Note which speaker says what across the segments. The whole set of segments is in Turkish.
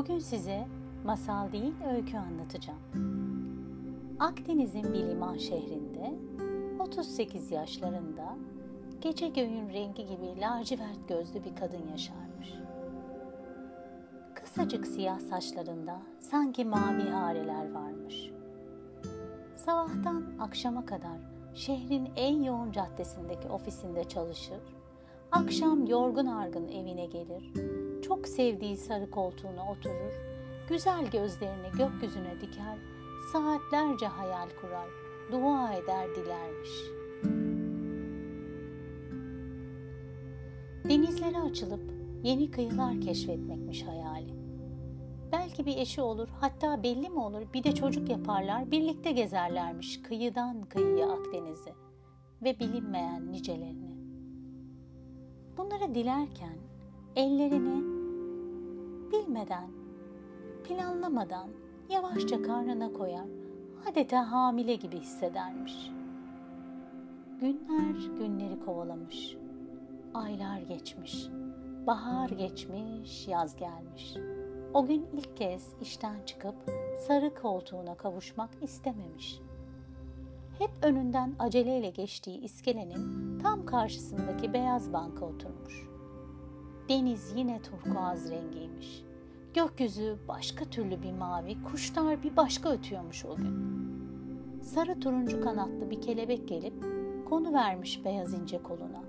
Speaker 1: Bugün size masal değil öykü anlatacağım. Akdeniz'in bir liman şehrinde 38 yaşlarında gece göğün rengi gibi lacivert gözlü bir kadın yaşarmış. Kısacık siyah saçlarında sanki mavi hareler varmış. Sabahtan akşama kadar şehrin en yoğun caddesindeki ofisinde çalışır, akşam yorgun argın evine gelir, çok sevdiği sarı koltuğuna oturur, güzel gözlerini gökyüzüne diker, saatlerce hayal kurar, dua eder dilermiş. Denizlere açılıp yeni kıyılar keşfetmekmiş hayali. Belki bir eşi olur, hatta belli mi olur bir de çocuk yaparlar, birlikte gezerlermiş kıyıdan kıyıya Akdeniz'i ve bilinmeyen nicelerini. Bunları dilerken ellerini bilmeden, planlamadan yavaşça karnına koyar, adeta hamile gibi hissedermiş. Günler günleri kovalamış, aylar geçmiş, bahar geçmiş, yaz gelmiş. O gün ilk kez işten çıkıp sarı koltuğuna kavuşmak istememiş. Hep önünden aceleyle geçtiği iskelenin tam karşısındaki beyaz banka oturmuş. Deniz yine turkuaz rengiymiş. Gökyüzü başka türlü bir mavi, kuşlar bir başka ötüyormuş o gün. Sarı turuncu kanatlı bir kelebek gelip konu vermiş beyaz ince koluna.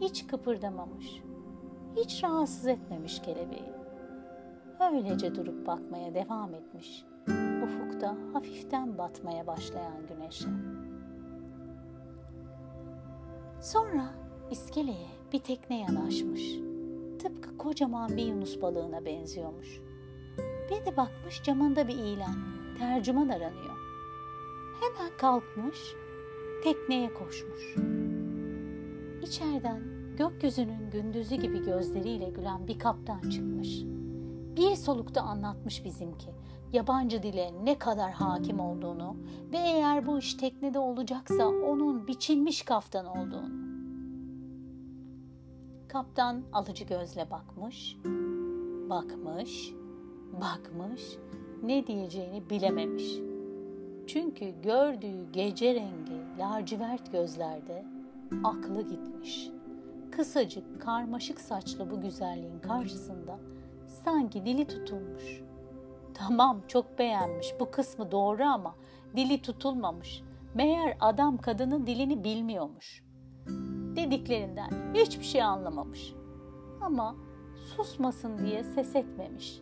Speaker 1: Hiç kıpırdamamış, hiç rahatsız etmemiş kelebeği. Öylece durup bakmaya devam etmiş. Ufukta hafiften batmaya başlayan güneşe. Sonra iskeleye bir tekne yanaşmış kocaman bir yunus balığına benziyormuş. Bir de bakmış camında bir ilan, tercüman aranıyor. Hemen kalkmış, tekneye koşmuş. İçeriden gökyüzünün gündüzü gibi gözleriyle gülen bir kaptan çıkmış. Bir solukta anlatmış bizimki yabancı dile ne kadar hakim olduğunu ve eğer bu iş teknede olacaksa onun biçilmiş kaftan olduğunu. Kaptan alıcı gözle bakmış, bakmış, bakmış, ne diyeceğini bilememiş. Çünkü gördüğü gece rengi lacivert gözlerde aklı gitmiş. Kısacık, karmaşık saçlı bu güzelliğin karşısında sanki dili tutulmuş. Tamam çok beğenmiş bu kısmı doğru ama dili tutulmamış. Meğer adam kadının dilini bilmiyormuş dediklerinden hiçbir şey anlamamış. Ama susmasın diye ses etmemiş.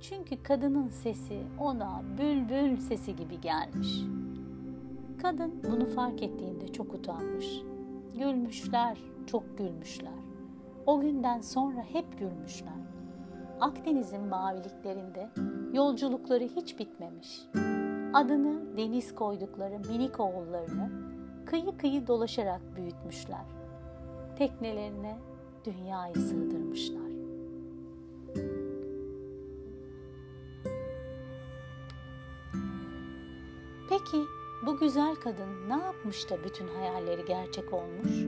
Speaker 1: Çünkü kadının sesi ona bülbül sesi gibi gelmiş. Kadın bunu fark ettiğinde çok utanmış. Gülmüşler, çok gülmüşler. O günden sonra hep gülmüşler. Akdeniz'in maviliklerinde yolculukları hiç bitmemiş. Adını deniz koydukları minik oğullarını kıyı kıyı dolaşarak büyütmüşler teknelerine dünyayı sığdırmışlar. Peki bu güzel kadın ne yapmış da bütün hayalleri gerçek olmuş?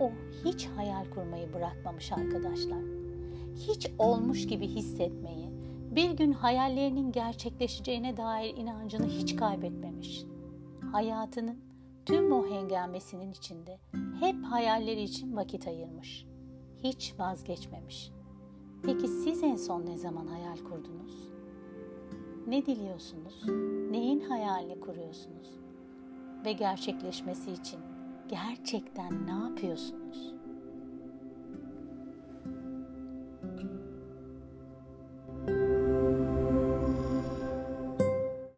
Speaker 1: O hiç hayal kurmayı bırakmamış arkadaşlar. Hiç olmuş gibi hissetmeyi, bir gün hayallerinin gerçekleşeceğine dair inancını hiç kaybetmemiş. Hayatının tüm o hengamesinin içinde hep hayalleri için vakit ayırmış. Hiç vazgeçmemiş. Peki siz en son ne zaman hayal kurdunuz? Ne diliyorsunuz? Neyin hayalini kuruyorsunuz? Ve gerçekleşmesi için gerçekten ne yapıyorsunuz?